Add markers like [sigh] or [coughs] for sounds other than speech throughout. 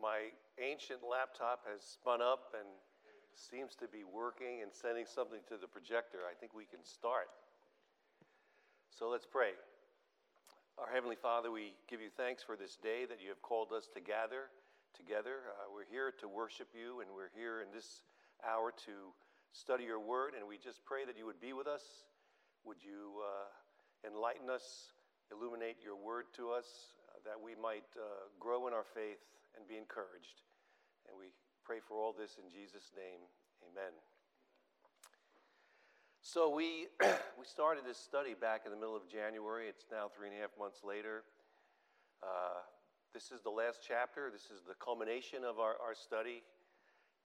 my ancient laptop has spun up and seems to be working and sending something to the projector, I think we can start. So let's pray. Our Heavenly Father, we give you thanks for this day that you have called us to gather together. Uh, we're here to worship you, and we're here in this hour to study your word, and we just pray that you would be with us. Would you uh, enlighten us, illuminate your word to us, uh, that we might uh, grow in our faith and be encouraged. And we pray for all this in Jesus' name. Amen. So we, [clears throat] we started this study back in the middle of January. It's now three and a half months later. Uh, this is the last chapter. This is the culmination of our, our study.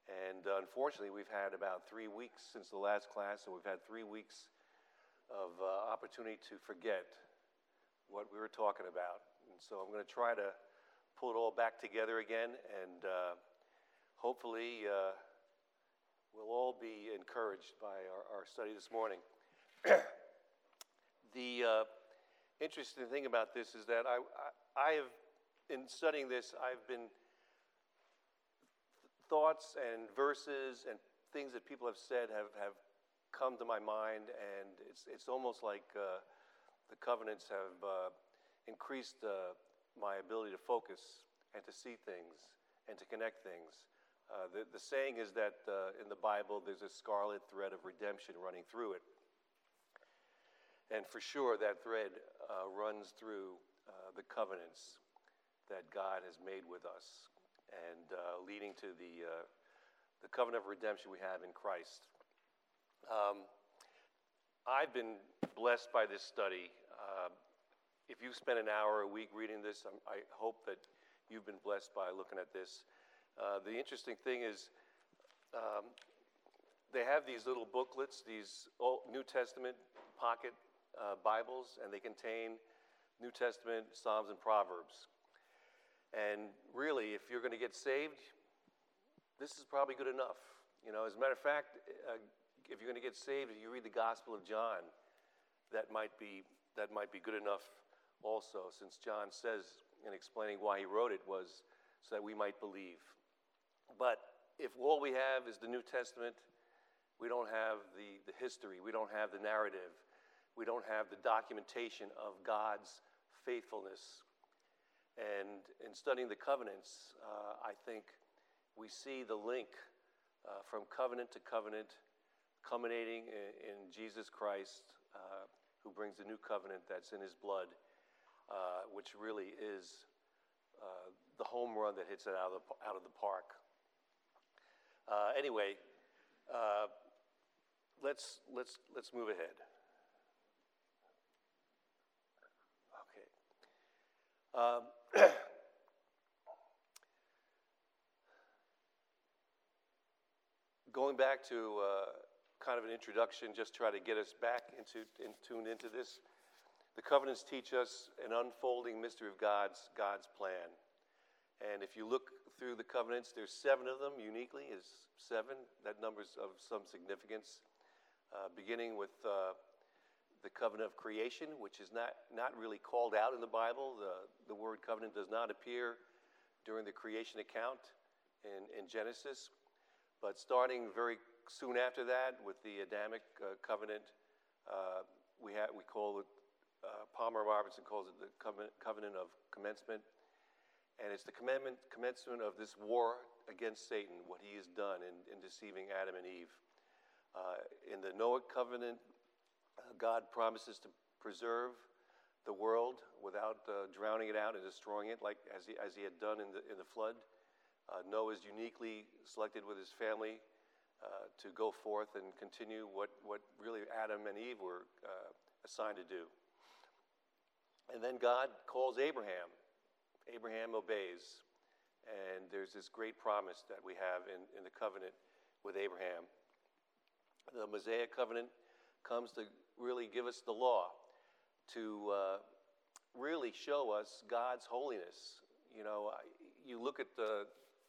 And uh, unfortunately, we've had about three weeks since the last class, and we've had three weeks of uh, opportunity to forget what we were talking about. And so I'm going to try to pull it all back together again, and uh, hopefully, uh, we'll all be encouraged by our, our study this morning. [clears throat] the uh, interesting thing about this is that I, I, I have, in studying this, I've been thoughts and verses and things that people have said have, have come to my mind, and it's, it's almost like uh, the covenants have uh, increased uh, my ability to focus and to see things and to connect things. Uh, the, the saying is that uh, in the Bible there's a scarlet thread of redemption running through it. And for sure, that thread uh, runs through the covenants that God has made with us and uh, leading to the, uh, the covenant of redemption we have in Christ. Um, I've been blessed by this study. If you spend an hour a week reading this, I'm, i hope that you've been blessed by looking at this. Uh, the interesting thing is, um, they have these little booklets, these Old, New Testament pocket uh, Bibles, and they contain New Testament, Psalms, and Proverbs. And really, if you're going to get saved, this is probably good enough. You know, as a matter of fact, uh, if you're going to get saved, if you read the Gospel of John, that might be that might be good enough. Also, since John says in explaining why he wrote it was so that we might believe. But if all we have is the New Testament, we don't have the, the history, we don't have the narrative, we don't have the documentation of God's faithfulness and in studying the covenants, uh, I think we see the link uh, from covenant to covenant, culminating in, in Jesus Christ, uh, who brings the new covenant that's in his blood, uh, which really is uh, the home run that hits it out of the, out of the park. Uh, anyway, let's, let's, let's move ahead. Okay. Um, [coughs] Going back to uh, kind of an introduction, just try to get us back into and tuned into this. The covenants teach us an unfolding mystery of God's God's plan. And if you look through the covenants, there's seven of them uniquely. Is seven. That number's of some significance. Uh, beginning with uh, the covenant of creation, which is not, not really called out in the Bible. The, the word covenant does not appear during the creation account in, in Genesis. But starting very soon after that with the Adamic uh, covenant, uh, we, ha- we call it, uh, Palmer Robertson calls it the covenant, of commencement. And it's the commencement of this war against Satan, what he has done in, in deceiving Adam and Eve. Uh, in the Noah covenant, uh, God promises to preserve the world without uh, drowning it out and destroying it, like as he, as he had done in the, in the flood. Uh, Noah is uniquely selected with his family to go forth and continue what, what really Adam and Eve were assigned to do. And then God calls Abraham. Abraham obeys. And there's this great promise that we have in, in the covenant with Abraham. The Mosaic covenant comes to really give us the law, to uh, really show us God's holiness. You know, you look at the,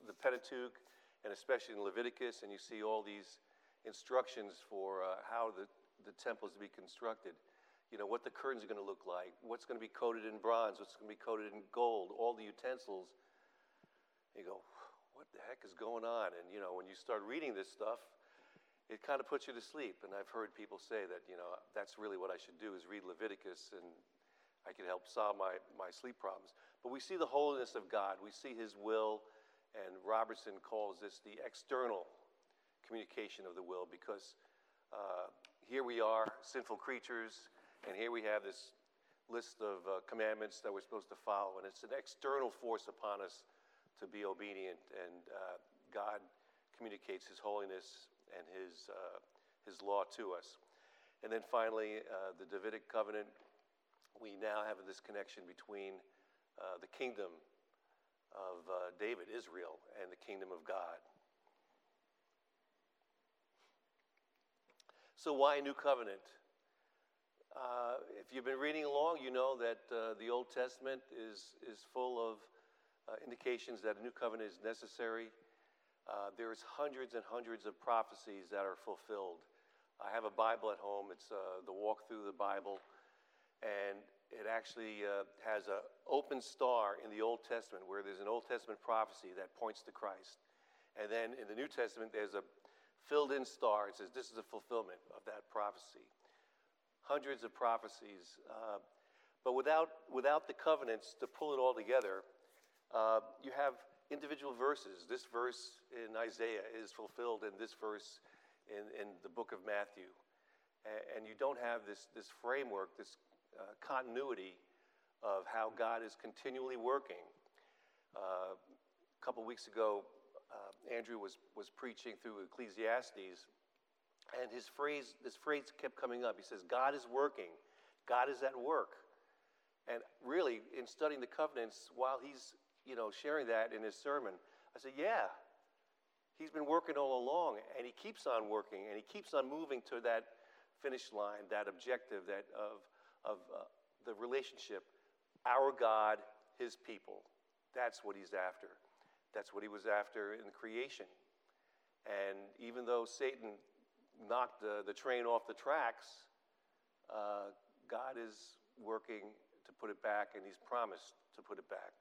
the Pentateuch, and especially in Leviticus, and you see all these instructions for uh, how the, the temple is to be constructed. You know, what the curtains are going to look like, what's going to be coated in bronze, what's going to be coated in gold, all the utensils. You go, what the heck is going on? And, you know, when you start reading this stuff, it kind of puts you to sleep. And I've heard people say that, you know, that's really what I should do is read Leviticus and I can help solve my, my sleep problems. But we see the holiness of God. We see his will. And Robertson calls this the external communication of the will because uh, here we are, sinful creatures, and here we have this list of uh, commandments that we're supposed to follow. And it's an external force upon us to be obedient. And uh, God communicates his holiness and his, uh, his law to us. And then finally, uh, the Davidic covenant, we now have this connection between uh, the kingdom of uh, David, Israel, and the kingdom of God. So, why a new covenant? Uh, if you've been reading along, you know that uh, the Old Testament is, is full of uh, indications that a new covenant is necessary. Uh, there's hundreds and hundreds of prophecies that are fulfilled. I have a Bible at home. It's uh, the Walk Through the Bible, and it actually uh, has an open star in the Old Testament where there's an Old Testament prophecy that points to Christ. And then in the New Testament, there's a filled in star. It says this is a fulfillment of that prophecy. Hundreds of prophecies. Uh, but without, without the covenants to pull it all together, uh, you have individual verses. This verse in Isaiah is fulfilled in this verse in, in the book of Matthew. And, and you don't have this, this framework, this uh, continuity of how God is continually working. Uh, a couple weeks ago, uh, Andrew was, was preaching through Ecclesiastes, and his phrase, this phrase kept coming up. He says, God is working, God is at work. And really, in studying the covenants, while he's you know, sharing that in his sermon, I said, Yeah, he's been working all along, and he keeps on working, and he keeps on moving to that finish line, that objective that of of uh, the relationship, our God, his people. That's what he's after. That's what he was after in creation. And even though Satan knocked the, the train off the tracks, uh, God is working to put it back, and he's promised to put it back.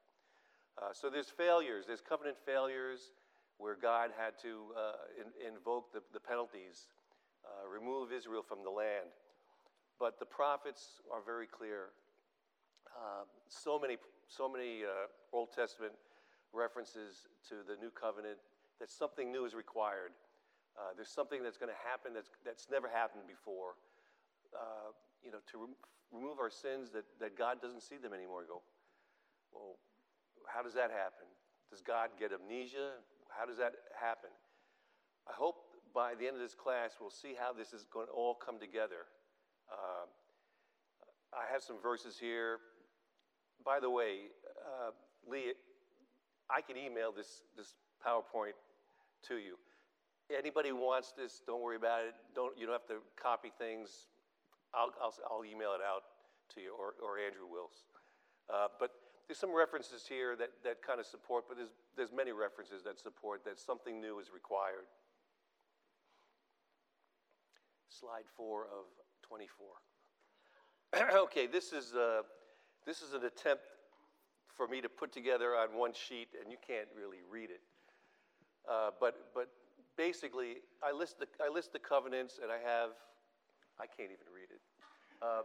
Uh, so there's failures, there's covenant failures where God had to uh, in, invoke the, the penalties, uh, remove Israel from the land. But the prophets are very clear. Uh, so many, so many uh, Old Testament references to the new covenant that something new is required. Uh, there's something that's going to happen that's, that's never happened before. Uh, you know, to re- remove our sins that, that God doesn't see them anymore. You go, well, how does that happen? Does God get amnesia? How does that happen? I hope by the end of this class we'll see how this is going to all come together. Uh, I have some verses here. By the way, uh, Lee, I can email this, this PowerPoint to you. Anybody wants this, don't worry about it. Don't, you don't have to copy things. I'll, I'll, I'll email it out to you, or, or Andrew Wills. Uh, but there's some references here that, that kind of support, but there's, there's many references that support that something new is required. Slide four of 24. [clears throat] okay, this is, uh, this is an attempt for me to put together on one sheet, and you can't really read it. Uh, but, but basically, I list, the, I list the covenants, and I have, I can't even read it. Uh,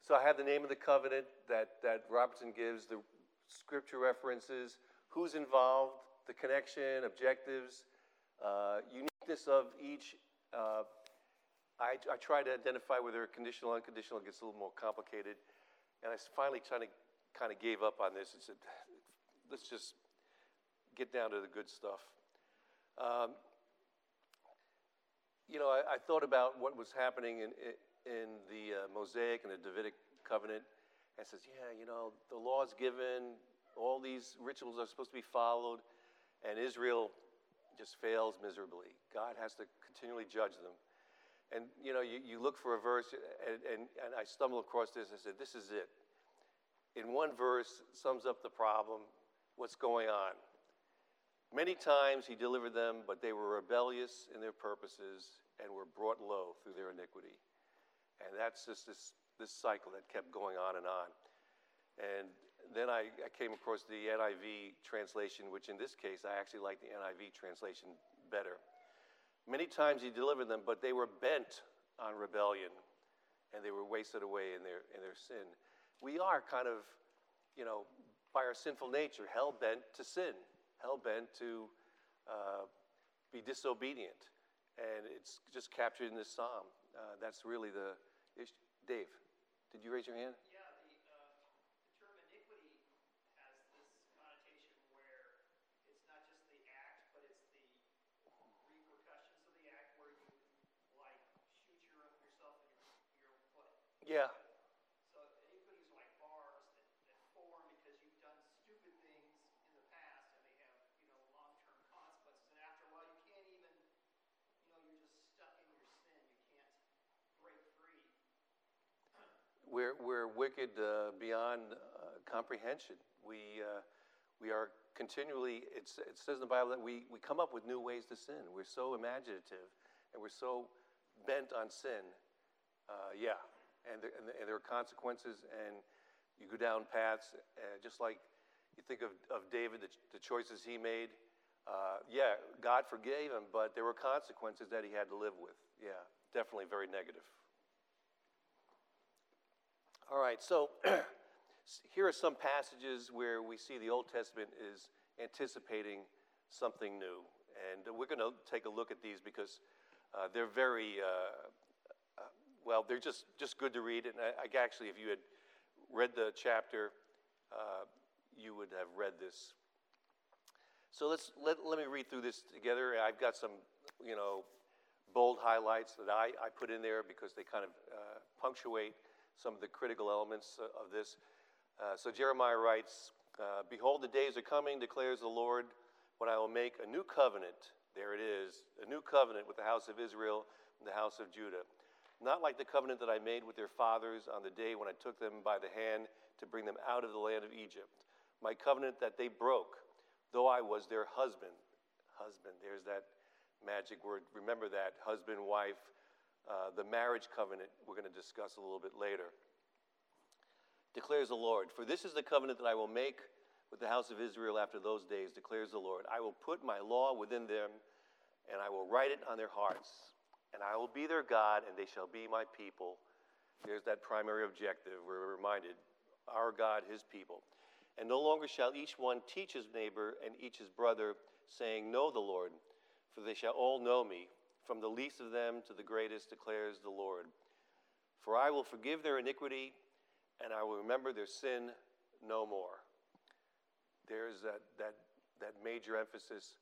so I have the name of the covenant that, that Robertson gives, the scripture references, who's involved, the connection, objectives, uh, uniqueness of each uh, I, I tried to identify whether conditional, unconditional gets a little more complicated. And I finally kind of, kind of gave up on this and said, let's just get down to the good stuff. Um, you know, I, I, thought about what was happening in, in the uh, Mosaic and the Davidic covenant and says, yeah, you know, the law is given, all these rituals are supposed to be followed, and Israel just fails miserably. God has to continually judge them. And you know, you, you look for a verse, and, and, and I stumble across this. I said, This is it. In one verse, sums up the problem, what's going on. Many times he delivered them, but they were rebellious in their purposes and were brought low through their iniquity. And that's just this, this cycle that kept going on and on. And then I, I came across the NIV translation, which in this case, I actually like the NIV translation better. Many times he delivered them, but they were bent on rebellion and they were wasted away in their, in their sin. We are kind of, you know, by our sinful nature, hell bent to sin, hell bent to uh, be disobedient. And it's just captured in this psalm. Uh, that's really the issue. Dave, did you raise your hand? Yeah. So iniquities are like bars that, that form because you've done stupid things in the past and they have, you know, long-term consequences. And after a while, you can't even, you know, you're just stuck in your sin. You can't break free. We're, we're wicked uh, beyond uh, comprehension. We, uh, we are continually, it says in the Bible that we, we come up with new ways to sin. We're so imaginative and we're so bent on sin. Uh, yeah, and there, and there are consequences, and you go down paths, uh, just like you think of, of David, the, the choices he made. Uh, yeah, God forgave him, but there were consequences that he had to live with. Yeah, definitely very negative. All right, so [clears throat] here are some passages where we see the Old Testament is anticipating something new. And we're going to take a look at these because uh, they're very uh, well, they're just, just good to read. And I, I actually, if you had read the chapter, uh, you would have read this. So let's let, let me read through this together. I've got some, you know, bold highlights that I, I put in there because they kind of uh, punctuate some of the critical elements of this. Uh, so Jeremiah writes, uh, Behold, the days are coming, declares the Lord, when I will make a new covenant. There it is, a new covenant with the house of Israel and the house of Judah not like the covenant that I made with their fathers on the day when I took them by the hand to bring them out of the land of Egypt. My covenant that they broke, though I was their husband. Husband, there's that magic word. Remember that husband, wife, uh, the marriage covenant we're going to discuss a little bit later. Declares the Lord, for this is the covenant that I will make with the house of Israel after those days, declares the Lord. I will put my law within them, and I will write it on their hearts and I will be their God, and they shall be my people. There's that primary objective. We're reminded our God, his people. And no longer shall each one teach his neighbor and each his brother, saying, Know the Lord, for they shall all know me, from the least of them to the greatest, declares the Lord. For I will forgive their iniquity, and I will remember their sin no more. There's that, that, that major emphasis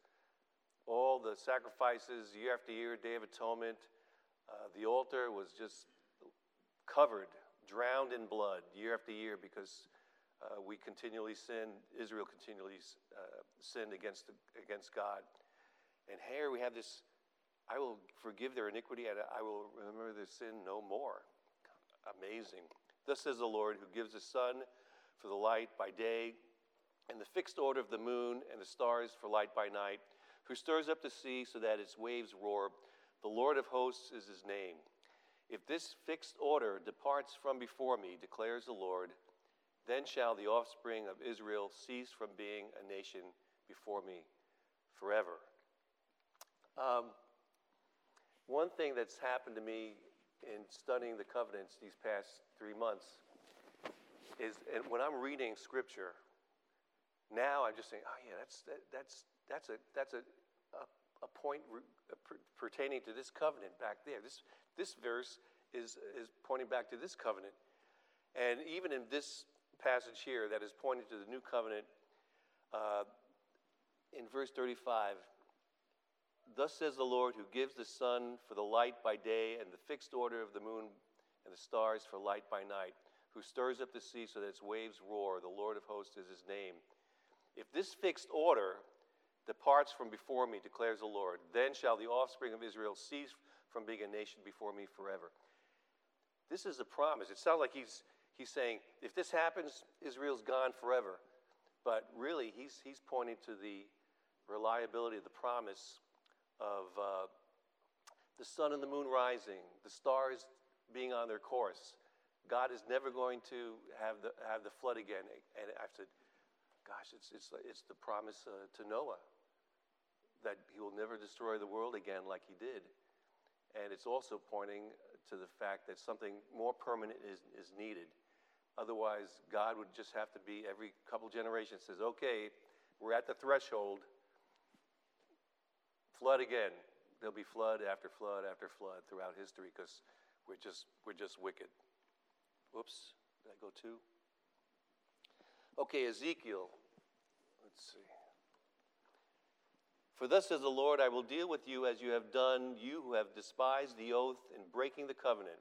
all the sacrifices year after year, Day of Atonement. Uh, the altar was just covered, drowned in blood year after year because uh, we continually sinned, Israel continually uh, sinned against, against God. And here we have this I will forgive their iniquity and I will remember their sin no more. Amazing. Thus says the Lord, who gives the sun for the light by day, and the fixed order of the moon and the stars for light by night who stirs up the sea so that its waves roar. The Lord of hosts is his name. If this fixed order departs from before me, declares the Lord, then shall the offspring of Israel cease from being a nation before me forever. Um, one thing that's happened to me in studying the covenants these past three months is and when I'm reading scripture, now I'm just saying, oh yeah, that's that, that's that's a that's a a, a point re, a per, pertaining to this covenant back there. This, this verse is, is pointing back to this covenant. And even in this passage here that is pointing to the new covenant, uh, in verse 35, Thus says the Lord, who gives the sun for the light by day and the fixed order of the moon and the stars for light by night, who stirs up the sea so that its waves roar. The Lord of hosts is his name. If this fixed order departs from before me, declares the Lord. Then shall the offspring of Israel cease from being a nation before me forever. This is a promise. It sounds like he's, he's saying, if this happens, Israel's gone forever. But really, he's, he's pointing to the reliability of the promise of uh, the sun and the moon rising, the stars being on their course, God is never going to have the, have the flood again. And I said, gosh, it's, it's, it's the promise uh, to Noah that he will never destroy the world again like he did. And it's also pointing to the fact that something more permanent is, is needed. Otherwise, God would just have to be every couple generations says, okay, we're at the threshold. Flood again. There'll be flood after flood after flood throughout history because we're just, we're just wicked. Whoops, did I go two? Okay, Ezekiel. Let's see. For thus says the Lord, I will deal with you as you have done, you who have despised the oath in breaking the covenant.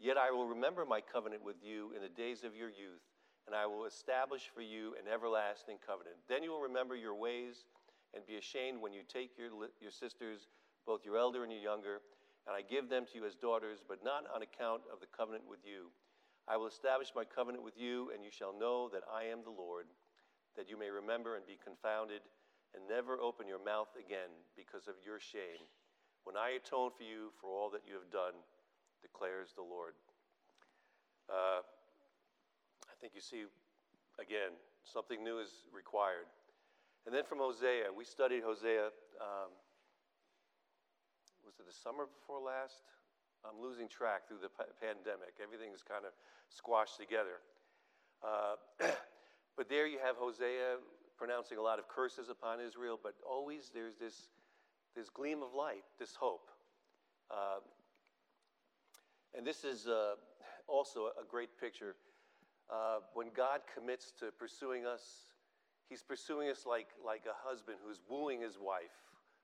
Yet I will remember my covenant with you in the days of your youth, and I will establish for you an everlasting covenant. Then you will remember your ways and be ashamed when you take your, your sisters, both your elder and your younger, and I give them to you as daughters, but not on account of the covenant with you. I will establish my covenant with you, and you shall know that I am the Lord, that you may remember and be confounded and never open your mouth again because of your shame, when I atone for you for all that you have done, declares the Lord. Uh, I think you see, again, something new is required. And then from Hosea, we studied Hosea, um, was it the summer before last? I'm losing track through the p- pandemic. Everything is kind of squashed together. Uh, [clears throat] but there you have Hosea pronouncing a lot of curses upon Israel, but always there's this, this gleam of light, this hope. Uh, and this is uh, also a great picture. Uh, when God commits to pursuing us, He's pursuing us like, like a husband who's wooing his wife,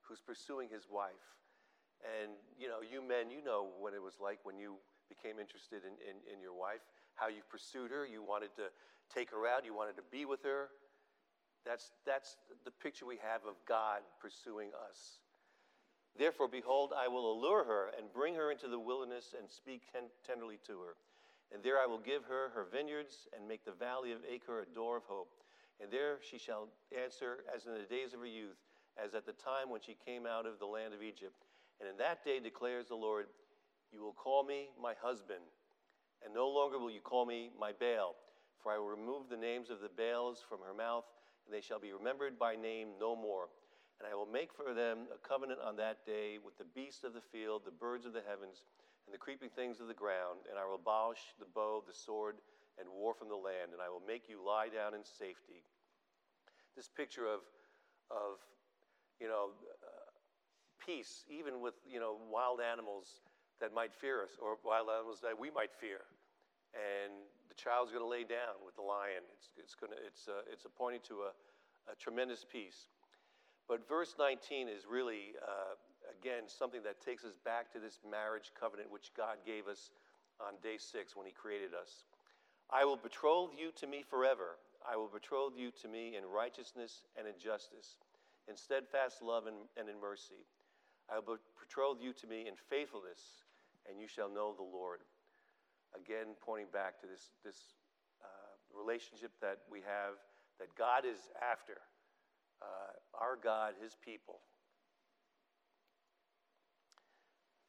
who's pursuing his wife. And, you know, you men, you know what it was like when you became interested in, in, in your wife, how you pursued her. You wanted to take her out, you wanted to be with her. That's, that's the picture we have of God pursuing us. Therefore, behold, I will allure her and bring her into the wilderness and speak ten- tenderly to her. And there I will give her her vineyards and make the valley of Achor a door of hope. And there she shall answer as in the days of her youth, as at the time when she came out of the land of Egypt. And in that day declares the Lord, You will call me my husband, and no longer will you call me my Baal, for I will remove the names of the Baals from her mouth and they shall be remembered by name no more. And I will make for them a covenant on that day with the beasts of the field, the birds of the heavens, and the creeping things of the ground. And I will abolish the bow, the sword, and war from the land. And I will make you lie down in safety. This picture of, of you know, uh, peace, even with, you know, wild animals that might fear us, or wild animals that we might fear. And the child's going to lay down with the lion. It's, it's, gonna, it's, uh, it's pointing to a, a tremendous peace. But verse 19 is really, uh, again, something that takes us back to this marriage covenant which God gave us on day six when He created us. I will betroth you to me forever. I will betroth you to me in righteousness and in justice, in steadfast love and, and in mercy. I will betroth you to me in faithfulness, and you shall know the Lord again pointing back to this, this uh, relationship that we have that God is after. Uh, our God, his people.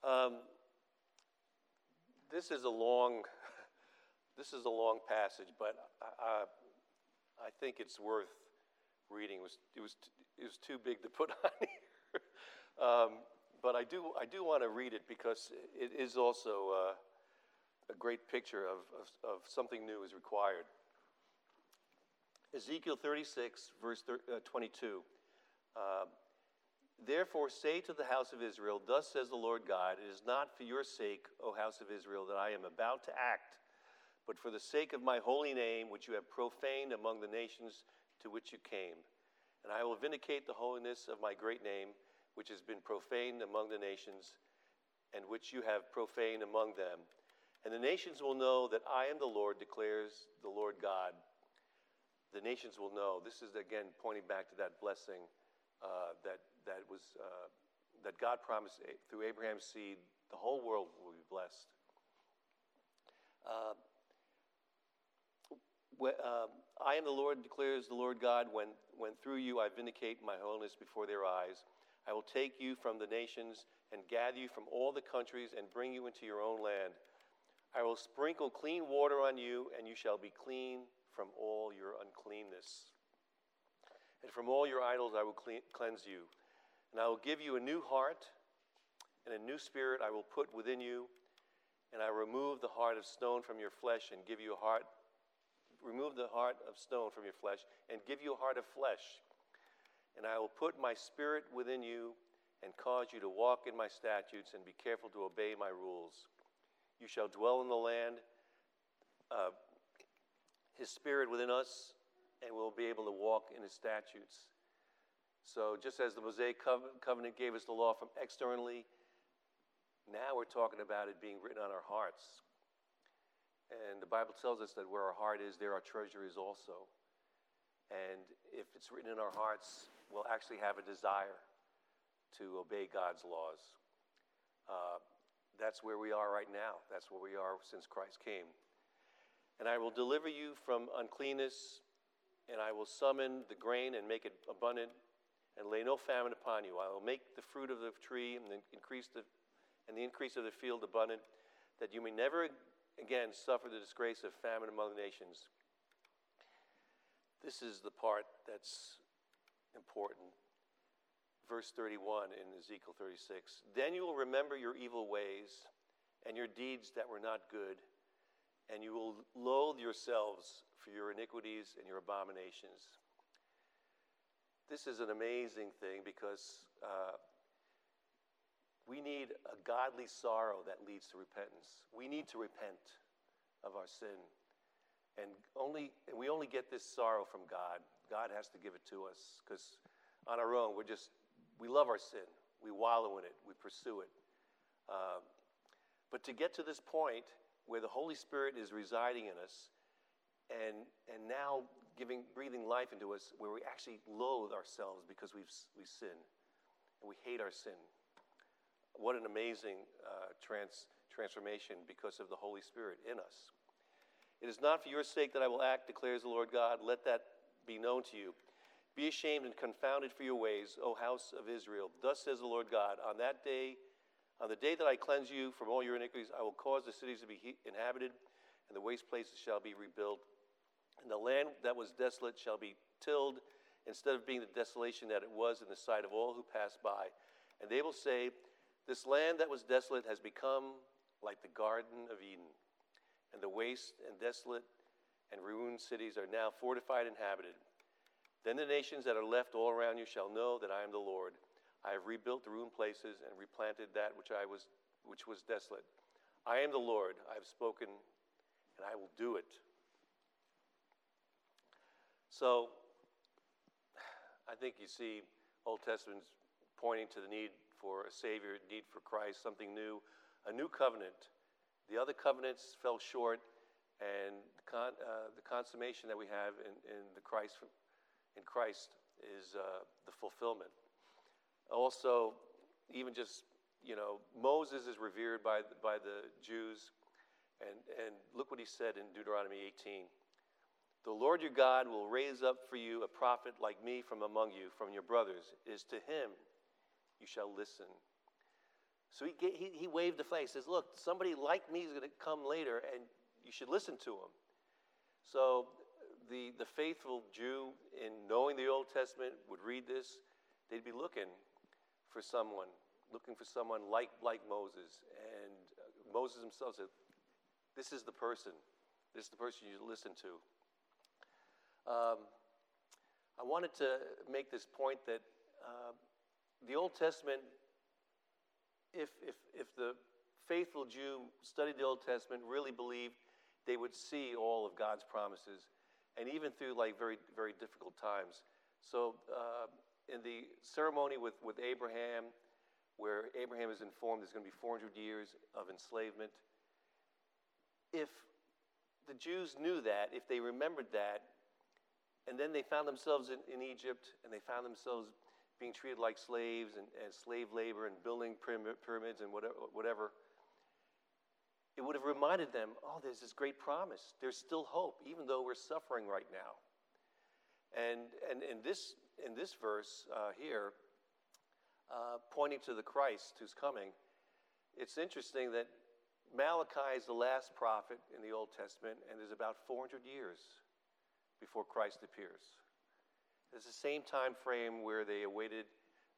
Um, this is a long, this is a long passage, but I, I think it's worth reading. It was, it was, it was too big to put [laughs] on here. um, but I do, I do want to read it because it is also uh, a great picture of, of, of something new is required. Ezekiel 36, verse uh, 22. Uh, Therefore, say to the house of Israel, Thus says the Lord God, It is not for your sake, O house of Israel, that I am about to act, but for the sake of my holy name, which you have profaned among the nations to which you came. And I will vindicate the holiness of my great name, which has been profaned among the nations, and which you have profaned among them. And the nations will know that I am the Lord, declares the Lord God. The nations will know. This is again pointing back to that blessing uh, that, that, was, uh, that God promised through Abraham's seed, the whole world will be blessed. Uh, um, I am the Lord, declares the Lord God, when, when through you I vindicate my holiness before their eyes. I will take you from the nations and gather you from all the countries and bring you into your own land. I will sprinkle clean water on you, and you shall be clean from all your uncleanness. And from all your idols I will clean, cleanse you. And I will give you a new heart, and a new spirit I will put within you. And I remove the heart of stone from your flesh, and give you a heart, remove the heart of stone from your flesh, and give you a heart of flesh. And I will put my spirit within you, and cause you to walk in my statutes, and be careful to obey my rules. You shall dwell in the land. Uh, his spirit within us, and we'll be able to walk in his statutes. So, just as the Mosaic covenant gave us the law from externally, now we're talking about it being written on our hearts. And the Bible tells us that where our heart is, there our treasure is also. And if it's written in our hearts, we'll actually have a desire to obey God's laws. Uh, that's where we are right now. That's where we are since Christ came. And I will deliver you from uncleanness, and I will summon the grain and make it abundant, and lay no famine upon you. I will make the fruit of the tree and the increase the, and the increase of the field abundant, that you may never again suffer the disgrace of famine among the nations. This is the part that's important verse 31 in Ezekiel 36. Then you will remember your evil ways and your deeds that were not good, and you will loathe yourselves for your iniquities and your abominations. This is an amazing thing because uh, we need a godly sorrow that leads to repentance. We need to repent of our sin. And only and we only get this sorrow from God. God has to give it to us because on our own we're just we love our sin, we wallow in it, we pursue it. Uh, but to get to this point where the Holy Spirit is residing in us and, and now giving, breathing life into us, where we actually loathe ourselves because we've, we sin and we hate our sin. What an amazing uh, trans, transformation because of the Holy Spirit in us. It is not for your sake that I will act, declares the Lord God. Let that be known to you. Be ashamed and confounded for your ways, O house of Israel. Thus says the Lord God On that day, on the day that I cleanse you from all your iniquities, I will cause the cities to be inhabited, and the waste places shall be rebuilt. And the land that was desolate shall be tilled, instead of being the desolation that it was in the sight of all who pass by. And they will say, This land that was desolate has become like the Garden of Eden, and the waste and desolate and ruined cities are now fortified and inhabited. Then the nations that are left all around you shall know that I am the Lord. I have rebuilt the ruined places and replanted that which I was which was desolate. I am the Lord. I have spoken and I will do it. So [sighs] I think you see Old Testament's pointing to the need for a Savior, need for Christ, something new, a new covenant. The other covenants fell short, and the, con, uh, the consummation that we have in, in the Christ in Christ is uh, the fulfillment. Also, even just, you know, Moses is revered by, by the Jews. And, and look what he said in Deuteronomy 18. The Lord your God will raise up for you a prophet like me from among you, from your brothers. It is to him you shall listen. So he, he, he waved the flag. He says, Look, somebody like me is going to come later, and you should listen to him. So the, the faithful Jew, in knowing the Old Testament, would read this, they'd be looking for someone, looking for someone like, like Moses. And uh, Moses himself said, This is the person. This is the person you listen to. Um, I wanted to make this point that uh, the Old Testament, if, if, if the faithful Jew studied the Old Testament, really believed they would see all of God's promises and even through like very, very difficult times. So, uh, in the ceremony with, with Abraham, where Abraham is informed there's going to be 400 years of enslavement, if the Jews knew that, if they remembered that, and then they found themselves in, in Egypt and they found themselves being treated like slaves and, and slave labor and building pyramids and whatever, whatever it would have reminded them oh, there's this great promise. There's still hope, even though we're suffering right now. And, and in, this, in this verse uh, here, uh, pointing to the Christ who's coming, it's interesting that Malachi is the last prophet in the Old Testament, and there's about 400 years before Christ appears. It's the same time frame where they awaited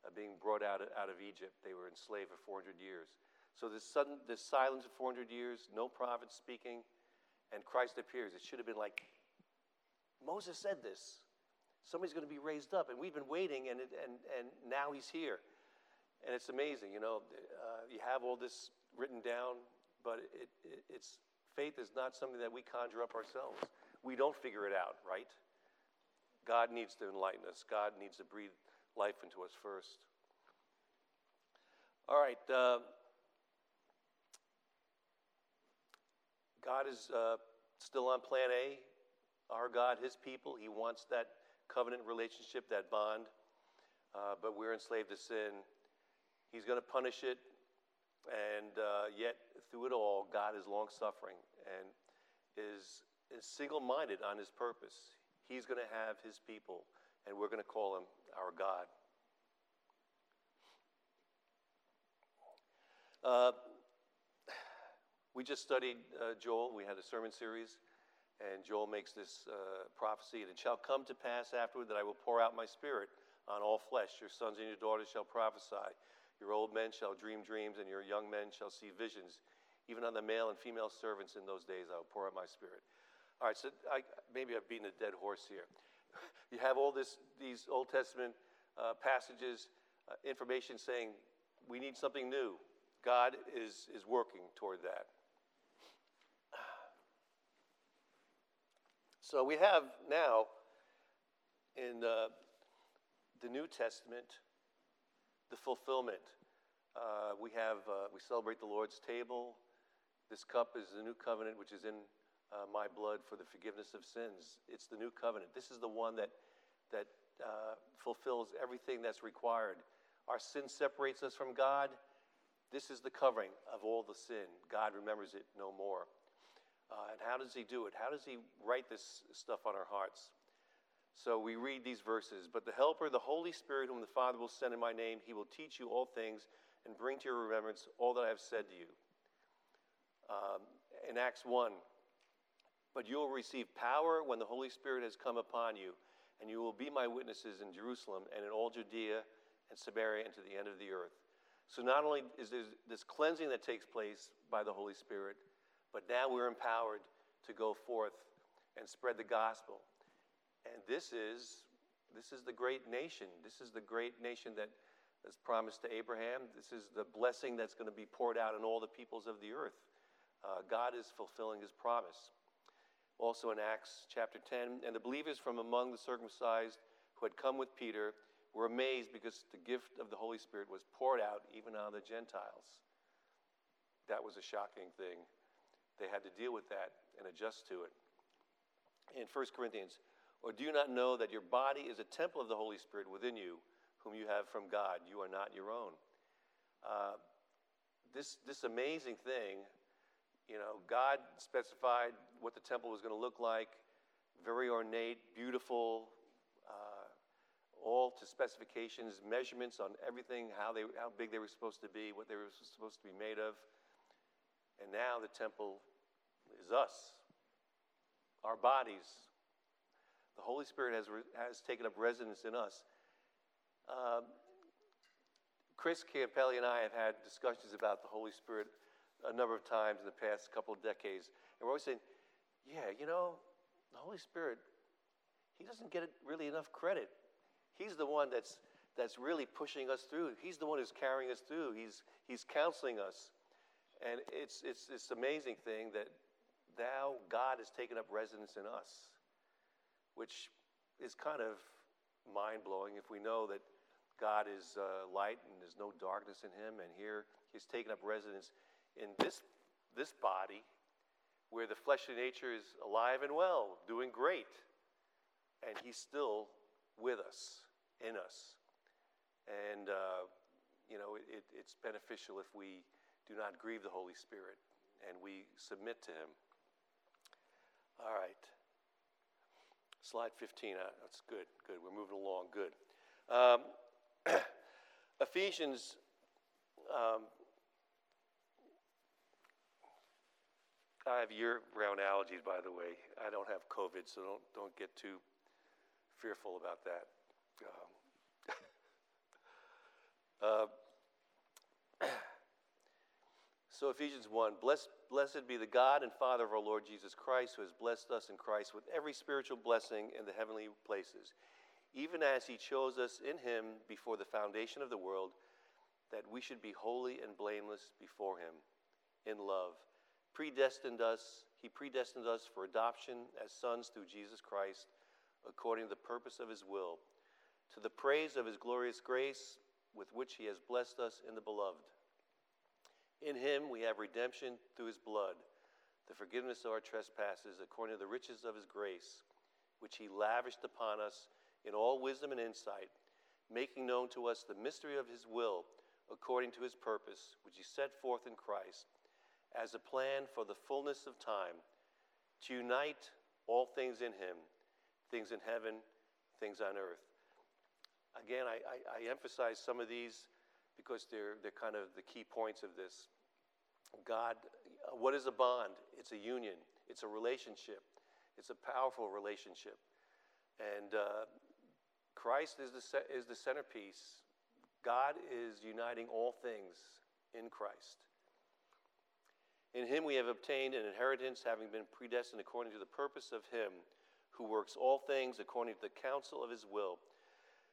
uh, being brought out of, out of Egypt. They were enslaved for 400 years. So this sudden, this silence of 400 years, no prophet speaking, and Christ appears. It should have been like, Moses said this. Somebody's going to be raised up, and we've been waiting, and, it, and, and now he's here. And it's amazing, you know, uh, you have all this written down, but it, it, it's, faith is not something that we conjure up ourselves. We don't figure it out, right? God needs to enlighten us. God needs to breathe life into us first. All right. Uh, God is uh, still on plan A. Our God, His people, He wants that covenant relationship, that bond. Uh, but we're enslaved to sin. He's going to punish it. And uh, yet, through it all, God is long suffering and is, is single minded on His purpose. He's going to have His people, and we're going to call Him our God. Uh, we just studied uh, Joel. We had a sermon series, and Joel makes this uh, prophecy. And it shall come to pass afterward that I will pour out my spirit on all flesh. Your sons and your daughters shall prophesy. Your old men shall dream dreams, and your young men shall see visions. Even on the male and female servants in those days, I will pour out my spirit. All right, so I, maybe I've beaten a dead horse here. [laughs] You have all this, these Old Testament uh, passages, uh, information saying we need something new. God is, is working toward that. [sighs] So we have now in uh, the New Testament the fulfillment. Uh, we have uh, we celebrate the Lord's table. This cup is the new covenant, which is in uh, my blood for the forgiveness of sins. It's the new covenant. This is the one that that uh, fulfills everything that's required. Our sin separates us from God. This is the covering of all the sin. God remembers it no more. Uh, and how does He do it? How does He write this stuff on our hearts? So we read these verses. But the Helper, the Holy Spirit, whom the Father will send in my name, he will teach you all things and bring to your remembrance all that I have said to you. Um, in Acts 1, but you will receive power when the Holy Spirit has come upon you, and you will be my witnesses in Jerusalem and in all Judea and Samaria and to the end of the earth. So not only is there this cleansing that takes place by the Holy Spirit, but now we're empowered to go forth and spread the gospel and this is, this is the great nation. This is the great nation that is promised to Abraham. This is the blessing that's going to be poured out on all the peoples of the earth. Uh, God is fulfilling his promise. Also in Acts chapter 10, and the believers from among the circumcised who had come with Peter were amazed because the gift of the Holy Spirit was poured out even on the Gentiles. That was a shocking thing. They had to deal with that and adjust to it. In 1 Corinthians or do you not know that your body is a temple of the Holy Spirit within you, whom you have from God? You are not your own. Uh, this, this amazing thing, you know, God specified what the temple was going to look like very ornate, beautiful, uh, all to specifications, measurements on everything, how, they, how big they were supposed to be, what they were supposed to be made of. And now the temple is us, our bodies, the Holy Spirit has, has taken up residence in us. Um, Chris Campelli and I have had discussions about the Holy Spirit a number of times in the past couple of decades. And we're always saying, yeah, you know, the Holy Spirit, he doesn't get really enough credit. He's the one that's, that's really pushing us through. He's the one who's carrying us through. He's, he's counseling us. And it's, it's this amazing thing that now God has taken up residence in us which is kind of mind blowing if we know that God is uh, light and there's no darkness in him, and here he's taken up residence in this, this body where the fleshly nature is alive and well, doing great, and he's still with us, in us. And, uh, you know, it, it's beneficial if we do not grieve the Holy Spirit and we submit to him. All right. Slide 15. Uh, that's good. Good. We're moving along. Good. Um, [coughs] Ephesians. Um, I have year-round allergies, by the way. I don't have COVID, so don't, don't get too fearful about that. Um, [laughs] uh, [clears throat] so Ephesians 1, blessed, blessed be the God and Father of our Lord Jesus Christ, who has blessed us in Christ with every spiritual blessing in the heavenly places, even as he chose us in him before the foundation of the world, that we should be holy and blameless before him in love predestined us, he predestined us for adoption as sons through Jesus Christ, according to the purpose of his will, to the praise of his glorious grace with which he has blessed us in the beloved. In him we have redemption through his blood, the forgiveness of our trespasses, according to the riches of his grace, which he lavished upon us in all wisdom and insight, making known to us the mystery of his will, according to his purpose, which he set forth in Christ as a plan for the fullness of time to unite all things in Him, things in heaven, things on earth. Again, I, I, I emphasize some of these because they're, they're kind of the key points of this. God, what is a bond? It's a union, it's a relationship, it's a powerful relationship. And uh, Christ is the, is the centerpiece. God is uniting all things in Christ. In him we have obtained an inheritance, having been predestined according to the purpose of him who works all things according to the counsel of his will,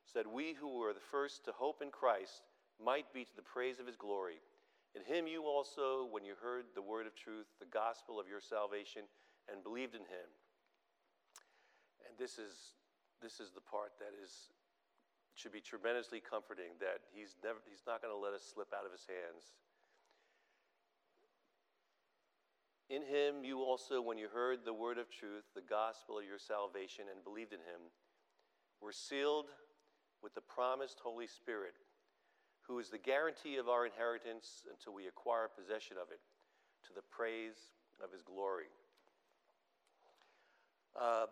so that we who were the first to hope in Christ might be to the praise of his glory. In him you also, when you heard the word of truth, the gospel of your salvation, and believed in him. And this is, this is the part that is, should be tremendously comforting that he's, never, he's not going to let us slip out of his hands. In him you also, when you heard the word of truth, the gospel of your salvation, and believed in him, were sealed with the promised Holy Spirit, who is the guarantee of our inheritance until we acquire possession of it, to the praise of his glory. Uh,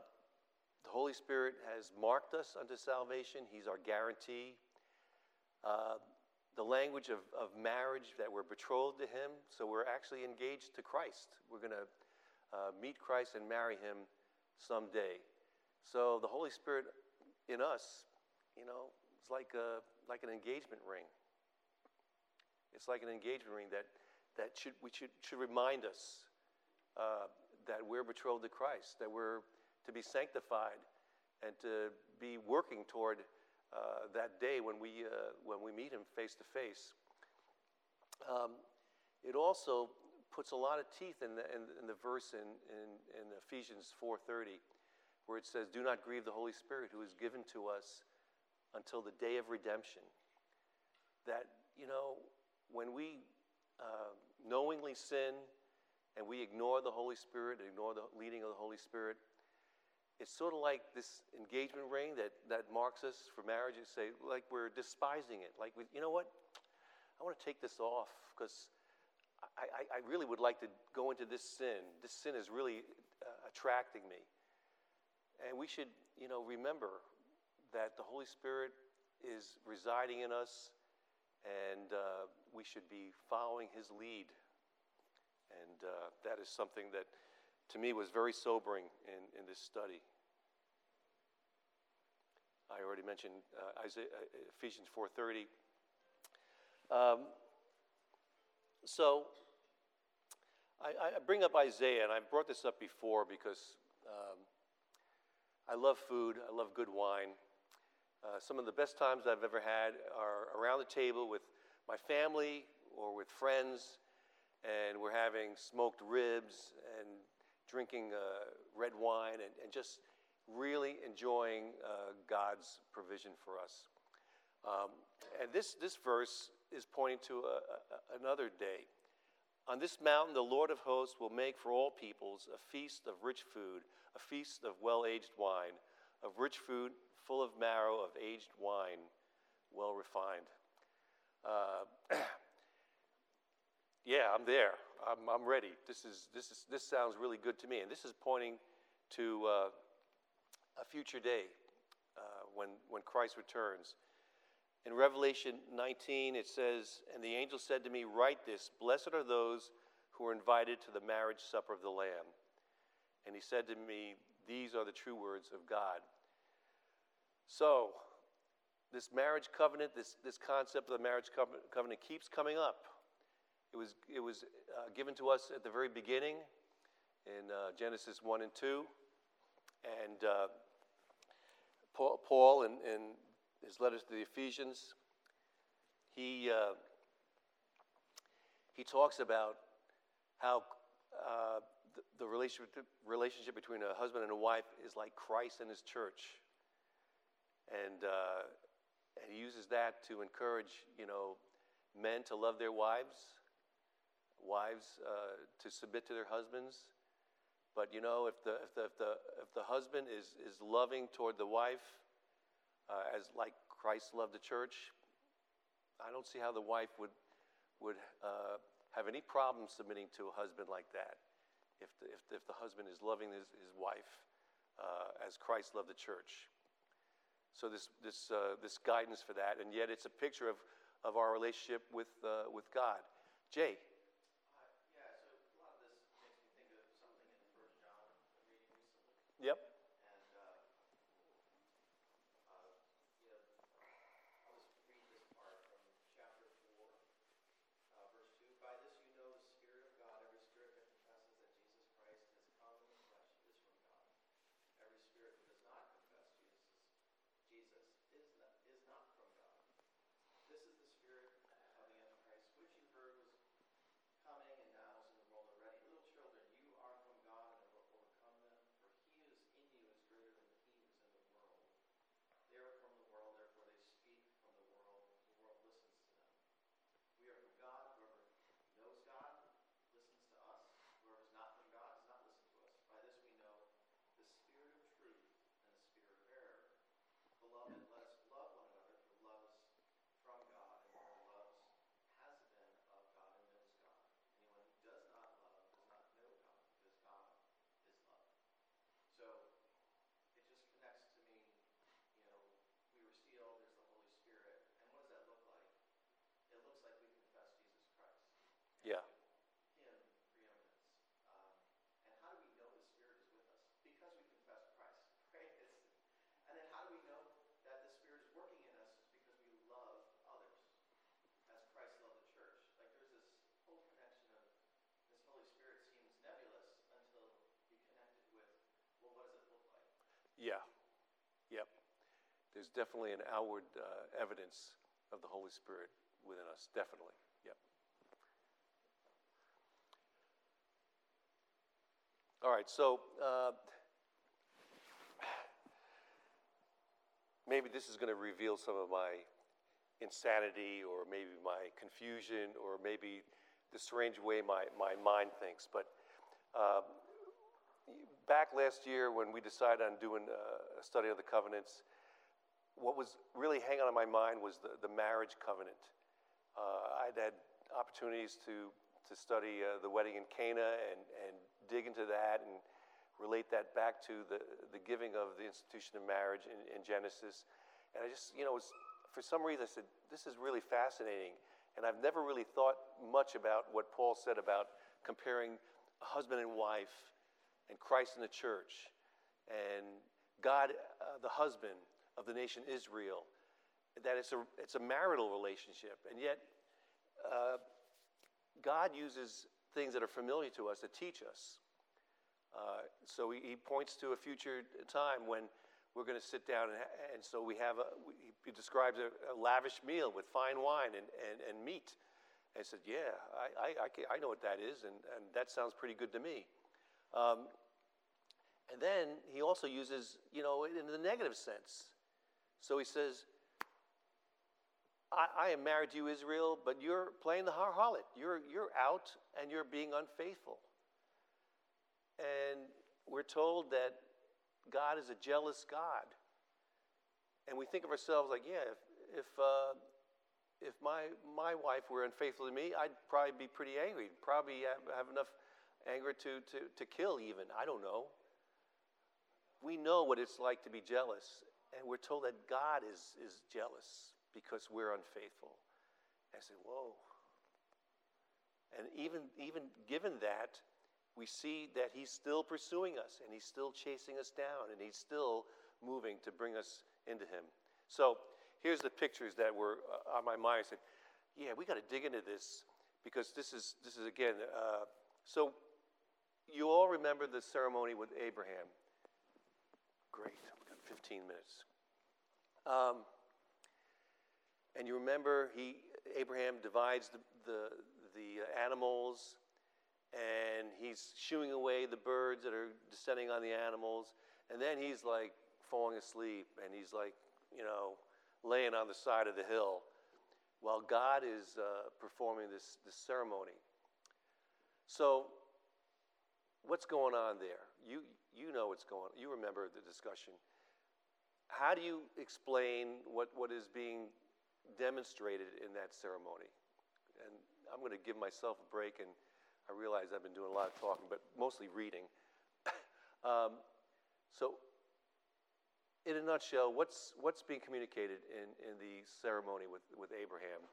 the Holy Spirit has marked us unto salvation, he's our guarantee. Uh, the language of, of marriage that we're betrothed to Him, so we're actually engaged to Christ. We're going to uh, meet Christ and marry Him someday. So the Holy Spirit in us, you know, it's like, a, like an engagement ring. It's like an engagement ring that, that should, we should, should remind us uh, that we're betrothed to Christ, that we're to be sanctified and to be working toward uh, that day when we, uh, when we meet him face to face. It also puts a lot of teeth in the, in, in the verse in, in, in Ephesians 4.30 where it says, do not grieve the Holy Spirit who is given to us until the day of redemption. That, you know, when we uh, knowingly sin and we ignore the Holy Spirit, ignore the leading of the Holy Spirit, it's sort of like this engagement ring that, that marks us for marriage. You say, like we're despising it. Like, we, you know what? I want to take this off because I, I, I, really would like to go into this sin. This sin is really uh, attracting me. And we should, you know, remember that the Holy Spirit is residing in us and uh, we should be following his lead. And uh, that is something that to me was very sobering in, in this study. I already mentioned uh, Isaiah, uh, Ephesians 4:30. Um, so I, I, bring up Isaiah, and I've brought this up before because um, I love food. I love good wine. Uh, some of the best times I've ever had are around the table with my family or with friends, and we're having smoked ribs drinking uh, red wine and, and, just really enjoying uh, God's provision for us. Um, and this, this verse is pointing to a, a, another day. On this mountain, the Lord of hosts will make for all peoples a feast of rich food, a feast of well aged wine, of rich food full of marrow, of aged wine, well refined. Uh, [clears throat] yeah, I'm there. I'm, I'm ready. This, is, this, is, this sounds really good to me. And this is pointing to uh, a future day uh, when, when Christ returns. In Revelation 19, it says, And the angel said to me, Write this Blessed are those who are invited to the marriage supper of the Lamb. And he said to me, These are the true words of God. So, this marriage covenant, this, this concept of the marriage covenant, keeps coming up. It was, it was uh, given to us at the very beginning in uh, Genesis 1 and 2. And uh, Paul, in, in, his letters to the Ephesians, he, uh, he talks about how uh, the, the relationship, relationship between a husband and a wife is like Christ and his church. And, uh, and he uses that to encourage, you know, men to love their wives, wives uh, to submit to their husbands. But you know, if the, if the, if the, if the husband is, is loving toward the wife uh, as like Christ loved the church, I don't see how the wife would, would uh, have any problem submitting to a husband like that if the, if the, if the husband is loving his, his wife uh, as Christ loved the church. So this, this, uh, this guidance for that, and yet it's a picture of, of our relationship with, uh, with God. Jay. There's definitely an outward uh, evidence of the Holy Spirit within us. Definitely. Yep. All right. So uh, maybe this is going to reveal some of my insanity or maybe my confusion or maybe the strange way my, my mind thinks. But uh, back last year when we decided on doing uh, a study of the covenants, what was really hanging on my mind was the, the marriage covenant. Uh, I'd had opportunities to, to study uh, the wedding in Cana and, and dig into that and relate that back to the, the giving of the institution of marriage in, in Genesis. And I just, you know, was, for some reason I said, this is really fascinating. And I've never really thought much about what Paul said about comparing husband and wife and Christ and the church and God, uh, the husband of the nation Israel, that it's a, it's a marital relationship. And yet, uh, God uses things that are familiar to us to teach us. Uh, so he, he, points to a future time when we're going to sit down, and, and so we have a, he describes a, a, lavish meal with fine wine and, and, and meat. And I said, Yeah, I, I, I, know what that is, and, and that sounds pretty good to me. Um, and then he also uses, you know, in the negative sense. So he says, I, I, am married to you, Israel, but you're playing the harlot. You're, you're out and you're being unfaithful. And we're told that God is a jealous God. And we think of ourselves like, yeah, if, if, uh, if my, my wife were unfaithful to me, I'd probably be pretty angry. Probably have, enough anger to, to, to kill, even. I don't know. We know what it's like to be jealous. And we're told that God is, is jealous because we're unfaithful. I said, whoa. And even, even given that, we see that he's still pursuing us and he's still chasing us down and he's still moving to bring us into him. So here's the pictures that were uh, on my mind. I said, yeah, we got to dig into this because this is, this is again, uh, so you all remember the ceremony with Abraham. Great, 15 minutes. Um, and you remember he, Abraham divides the, the, the animals and he's shooing away the birds that are descending on the animals. And then he's like falling asleep and he's like, you know, laying on the side of the hill while God is uh, performing this, this ceremony. So, what's going on there? You, you know what's going on. You remember the discussion. How do you explain what, what is being demonstrated in that ceremony? And I'm going to give myself a break and I realize I've been doing a lot of talking, but mostly reading. [laughs] um, so, in a nutshell, what's, what's being communicated in, in the ceremony with, with Abraham,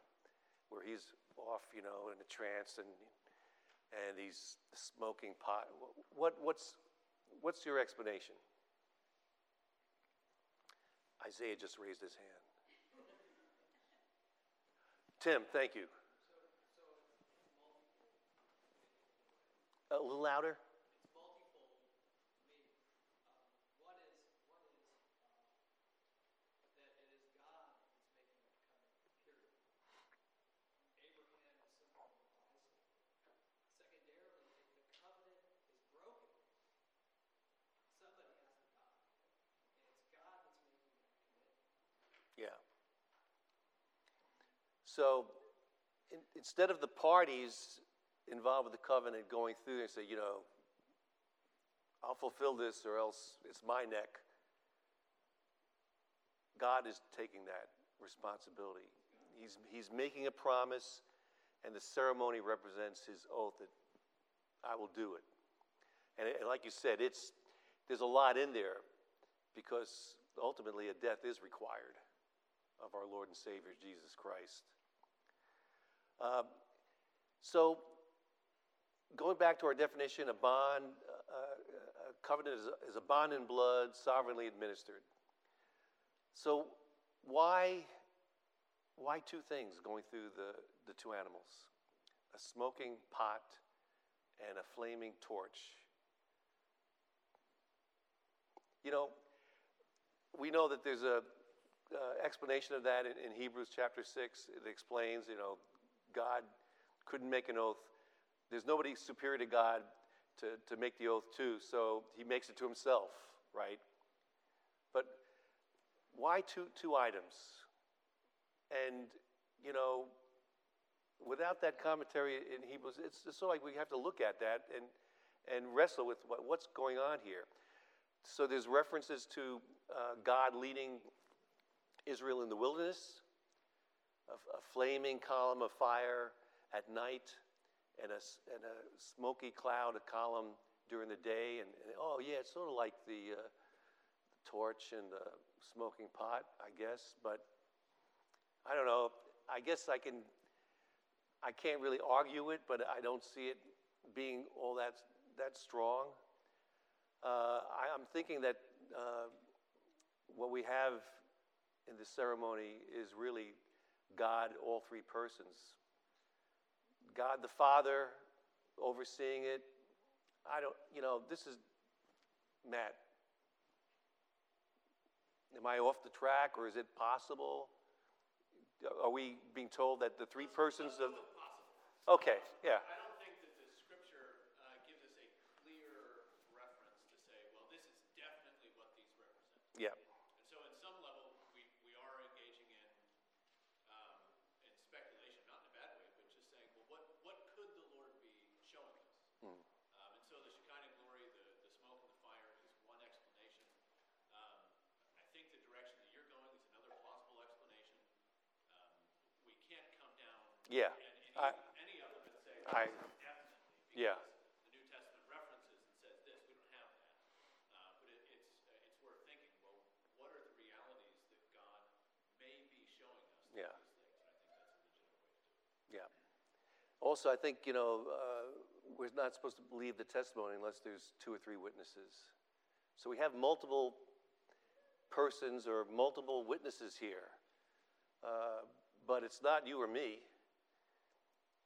where he's off, you know, in a trance and, and he's smoking pot? What, what's, what's your explanation? Isaiah just raised his hand. Tim, thank you. A little louder. It's multifold. I mean, um, one is, one is, um, that it is God that's making the covenant, period. Abraham is symbol of Isaac. Secondarily, if the covenant is broken, somebody has to die. And it's God that's making that commitment. Yeah. So in, instead of the parties involved with the covenant going through and say, you know, I'll fulfill this or else it's my neck, God is taking that responsibility. He's, he's making a promise, and the ceremony represents his oath that I will do it. And, and like you said, it's, there's a lot in there because ultimately a death is required of our Lord and Savior Jesus Christ. Um, so, going back to our definition, a bond, uh, a covenant is a, is a bond in blood, sovereignly administered. So, why, why two things going through the, the two animals? A smoking pot and a flaming torch. You know, we know that there's a uh, explanation of that in, in Hebrews chapter 6. It explains, you know, God couldn't make an oath. There's nobody superior to God to, to make the oath to, so he makes it to himself, right? But why two, two items? And, you know, without that commentary in Hebrews, it's, it's so like we have to look at that and, and wrestle with what, what's going on here. So there's references to uh, God leading Israel in the wilderness, a, a flaming column of fire at night, and a, and a smoky cloud, a column during the day. And, and oh, yeah, it's sort of like the, uh, the torch and the smoking pot, I guess. But I don't know. I guess I can. I can't really argue it, but I don't see it being all that that strong. Uh, I, am thinking that uh, what we have in the ceremony is really God, all three persons. God the Father overseeing it. I don't, you know, this is Matt. Am I off the track or is it possible? Are we being told that the three persons of. Okay, yeah. I don't think that the scripture uh, gives us a clear reference to say, well, this is definitely what these represent. Yeah. And so, in some level, we, we are engaging in um, in speculation, not in a bad way, but just saying, well, what, what could the Lord be showing us? Um, and so, the Shekinah glory, the, the smoke and the fire is one explanation. Um, I think the direction that you're going is another plausible explanation. Um, we can't come down Yeah. and, and I- any of them and say, I- this is definitely Yeah. because the New Testament references and says this. We don't have that. Uh, but it, it's, uh, it's worth thinking, well, what are the realities that God may be showing us through Yeah. these things? And I think that's a legitimate way to do it. Yeah. Also, I think, you know, uh, we're not supposed to believe the testimony unless there's two or three witnesses. So we have multiple persons or multiple witnesses here. Uh, but it's not you or me.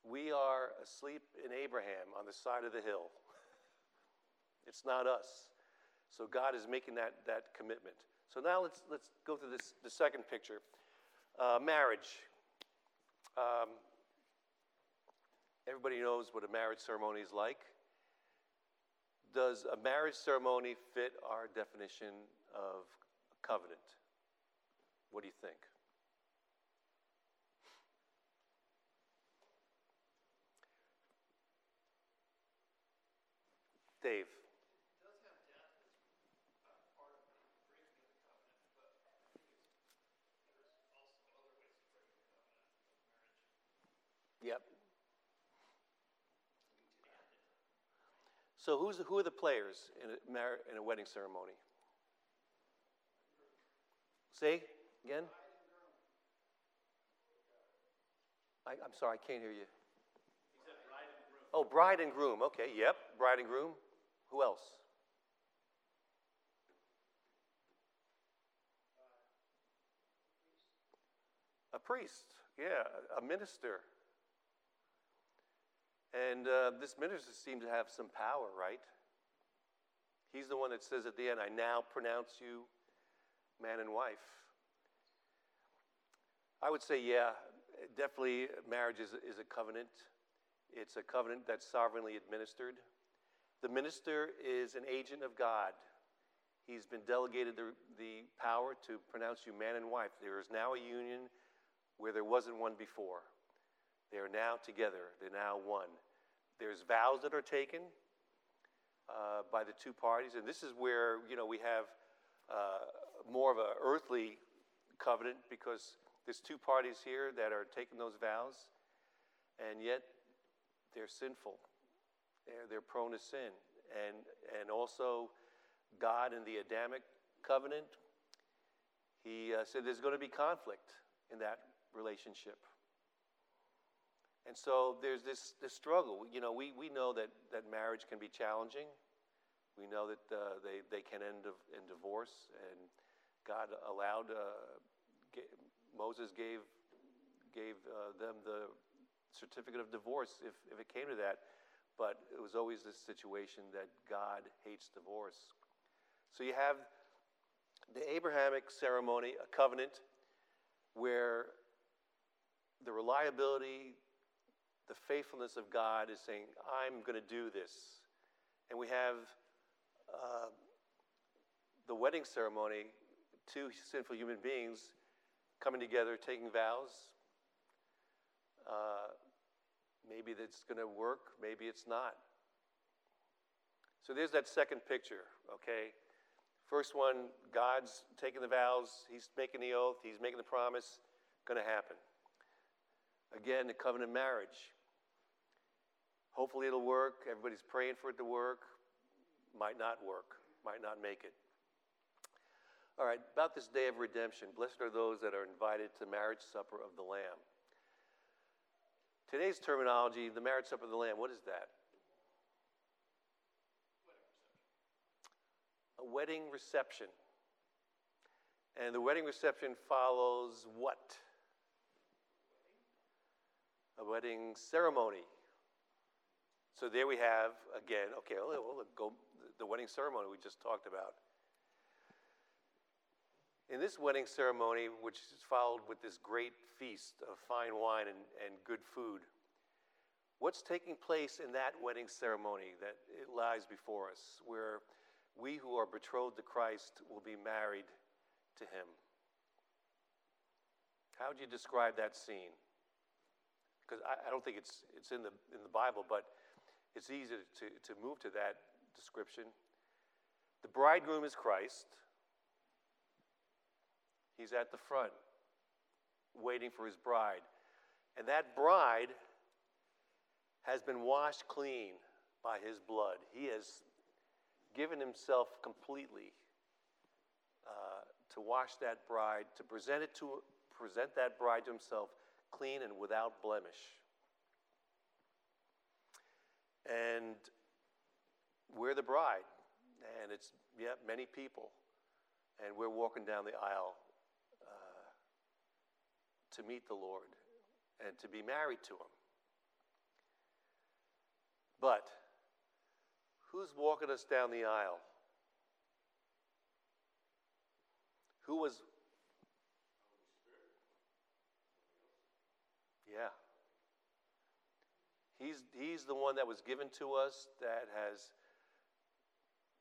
We are asleep in Abraham on the side of the hill. [laughs] It's not us. So God is making that, that commitment. So now let's, let's go to this, the second picture uh, marriage. Um, everybody knows what a marriage ceremony is like. Does a marriage ceremony fit our definition of a covenant? What do you think? Dave. It does have death as uh, part of breaking of the covenant, but I think it's, there's also other ways of breaking the covenant of marriage. Yep. So who's who are the players in a, mar- in a wedding ceremony? Say again. I, I'm sorry, I can't hear you. Bride and groom. Oh, bride and groom. Okay, yep, bride and groom. Who else? A priest, yeah, a minister. And uh, this minister seems to have some power, right? He's the one that says at the end, I now pronounce you man and wife. I would say, yeah, definitely marriage is, is a covenant. It's a covenant that's sovereignly administered. The minister is an agent of God. He's been delegated the, the power to pronounce you man and wife. There is now a union where there wasn't one before. They are now together, they're now one. There's vows that are taken uh, by the two parties, and this is where you know we have uh, more of an earthly covenant because there's two parties here that are taking those vows, and yet they're sinful. They're, they're prone to sin. And, and also, God in the Adamic covenant, he uh, said there's going to be conflict in that relationship. And so there's this, this struggle. You know, we, we know that, that marriage can be challenging. We know that uh, they, they can end in divorce. And God allowed, uh, Moses gave, gave uh, them the certificate of divorce if, if it came to that. But it was always this situation that God hates divorce. So you have the Abrahamic ceremony, a covenant, where the reliability, the faithfulness of God is saying, I'm going to do this. And we have uh, the wedding ceremony, two sinful human beings coming together, taking vows. Uh, maybe that's going to work, maybe it's not. So there's that second picture, okay? First one, God's taking the vows, He's making the oath, He's making the promise, going to happen. Again, the covenant marriage. Hopefully it'll work. Everybody's praying for it to work. Might not work, might not make it. All right, about this day of redemption, blessed are those that are invited to marriage supper of the Lamb. Today's terminology, the marriage supper of the Lamb, what is that? A wedding reception. And the wedding reception follows what? A wedding ceremony. So there we have, again, okay, we'll go the wedding ceremony we just talked about. In this wedding ceremony, which is followed with this great feast of fine wine and, and good food, what's taking place in that wedding ceremony that it lies before us, where we who are betrothed to Christ will be married to Him? How would you describe that scene? Because I, I don't think it's, it's in, the, in the Bible, but it's easy to, to move to that description. The bridegroom is Christ. He's at the front, waiting for his bride. And that bride has been washed clean by his blood. He has given himself completely uh, to wash that bride, to present it to present that bride to himself clean and without blemish. And we're the bride, and it's, yeah, many people. And we're walking down the aisle to meet the Lord and to be married to Him. But who's walking us down the aisle? Who was. Yeah. He's, he's the one that was given to us that has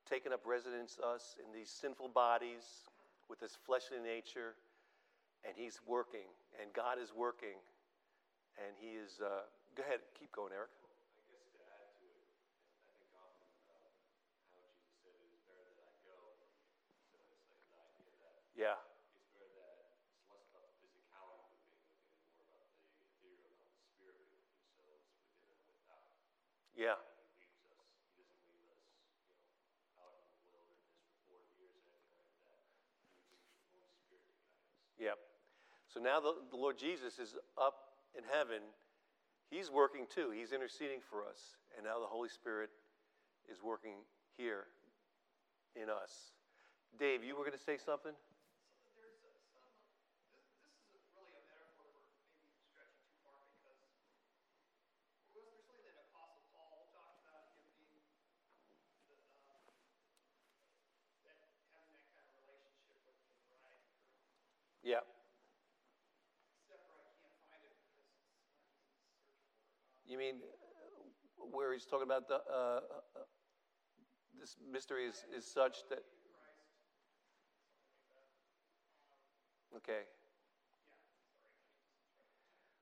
taken up residence us in these sinful bodies with this fleshly nature, and he's working, and God is working, and he is. Uh, go ahead, keep going, Eric. I guess to add to it, I think often uh, how Jesus said it is better that I go. So it's like the idea that Yeah, it's better that it's less about the physicality of and more about the ethereal, about the spirit being with. So it's within and without. yeah, He leaves us. He doesn't leave us, you know, out in the wilderness for 40 years or anything like that. He leaves the Holy Spirit to guide us. Yep. So now the, the Lord Jesus is up in heaven. He's working too. He's interceding for us. And now the Holy Spirit is working here in us. Dave, you were going to say something? So there's uh, some, this, this is a- really a metaphor that we're maybe stretching too far because was there something that Apostle Paul talked about him being the, um, that having that kind of relationship with the bride, Yeah. except for I can't find it because it's not easy to search for. Um, You mean uh, where he's talking about the, uh, uh, this mystery is, is such that, okay.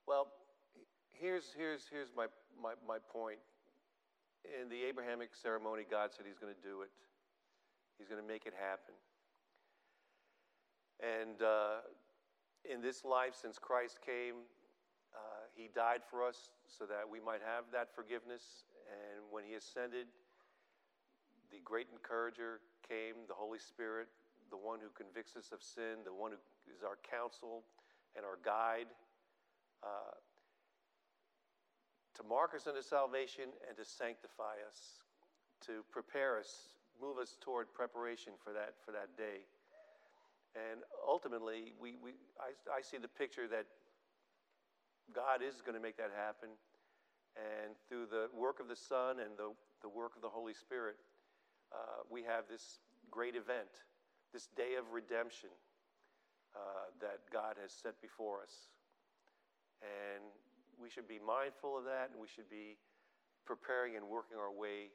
Well, here's, here's, here's my, my, my point. In the Abrahamic ceremony, God said he's going to do it. He's going to make it happen. And uh, in this life, since Christ came, he died for us so that we might have that forgiveness. And when he ascended, the great encourager came, the Holy Spirit, the one who convicts us of sin, the one who is our counsel and our guide, uh, to mark us unto salvation and to sanctify us, to prepare us, move us toward preparation for that, for that day. And ultimately, we, we, I, I see the picture that God is going to make that happen. And through the work of the Son and the, the work of the Holy Spirit, uh, we have this great event, this day of redemption uh, that God has set before us. And we should be mindful of that, and we should be preparing and working our way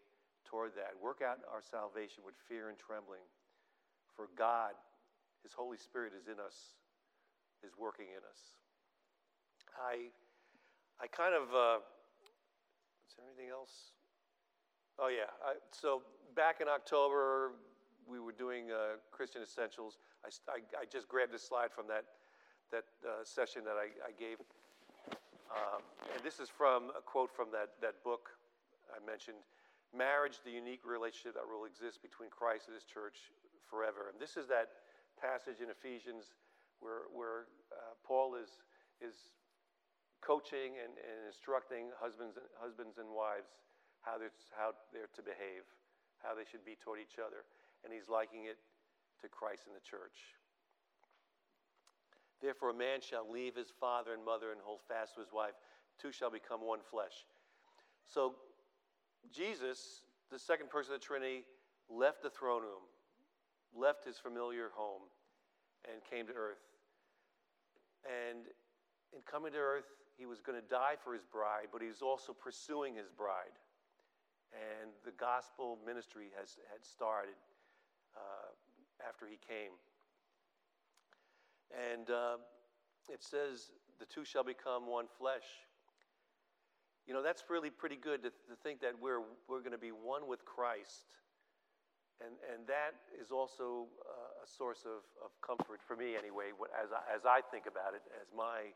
toward that. Work out our salvation with fear and trembling. For God, His Holy Spirit is in us, is working in us. I, I kind of, uh, is there anything else? Oh, yeah. I, so back in October, we were doing uh, Christian Essentials. I, I, I just grabbed this slide from that, that uh, session that I, I gave. Um, and this is from a quote from that, that book I mentioned Marriage, the unique relationship that will exist between Christ and His church forever. And this is that passage in Ephesians where, where uh, Paul is, is coaching and, and instructing husbands and, husbands and wives how they're, how they're to behave, how they should be toward each other. And he's liking it to Christ and the church. Therefore, a man shall leave his father and mother and hold fast to his wife. Two shall become one flesh. So, Jesus, the second person of the Trinity, left the throne room, left his familiar home, and came to earth. And in coming to earth, he was going to die for his bride, but he was also pursuing his bride. And the gospel ministry has, had started uh, after he came. And uh, it says, the two shall become one flesh. You know, that's really pretty good to, to think that we're, we're going to be one with Christ. And, and that is also uh, a source of, of comfort for me, anyway, as I, as I think about it, as my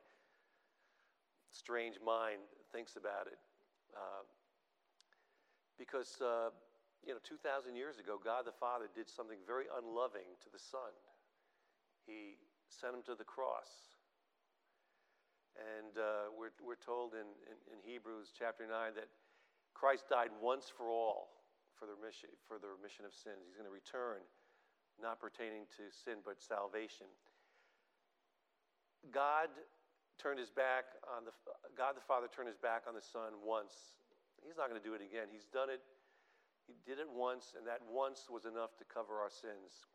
strange mind thinks about it. Uh, because, uh, you know, 2,000 years ago, God the Father did something very unloving to the Son. He sent him to the cross. And uh, we're, we're told in, in, in Hebrews chapter 9 that Christ died once for all for the remission, for the remission of sins. He's going to return, not pertaining to sin, but salvation. God turned his back on the God the Father turned his back on the Son once. He's not going to do it again. He's done it. He did it once, and that once was enough to cover our sins.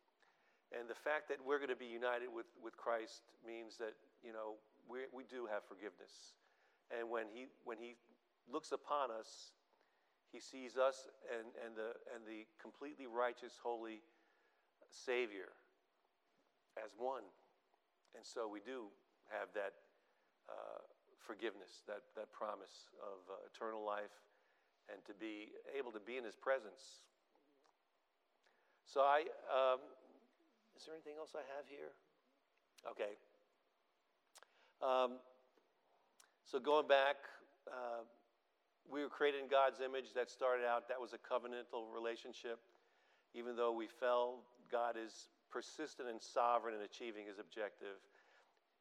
And the fact that we're going to be united with, with Christ means that, you know, we, we do have forgiveness. And when he, when he looks upon us, he sees us and, and, the, and the completely righteous, holy Savior as one. And so we do have that uh, forgiveness, that, that promise of uh, eternal life, and to be able to be in His presence. So I, um, is there anything else I have here? Okay. Um, so going back, uh, we were created in God's image. That started out, that was a covenantal relationship. Even though we fell, God is persistent and sovereign in achieving his objective.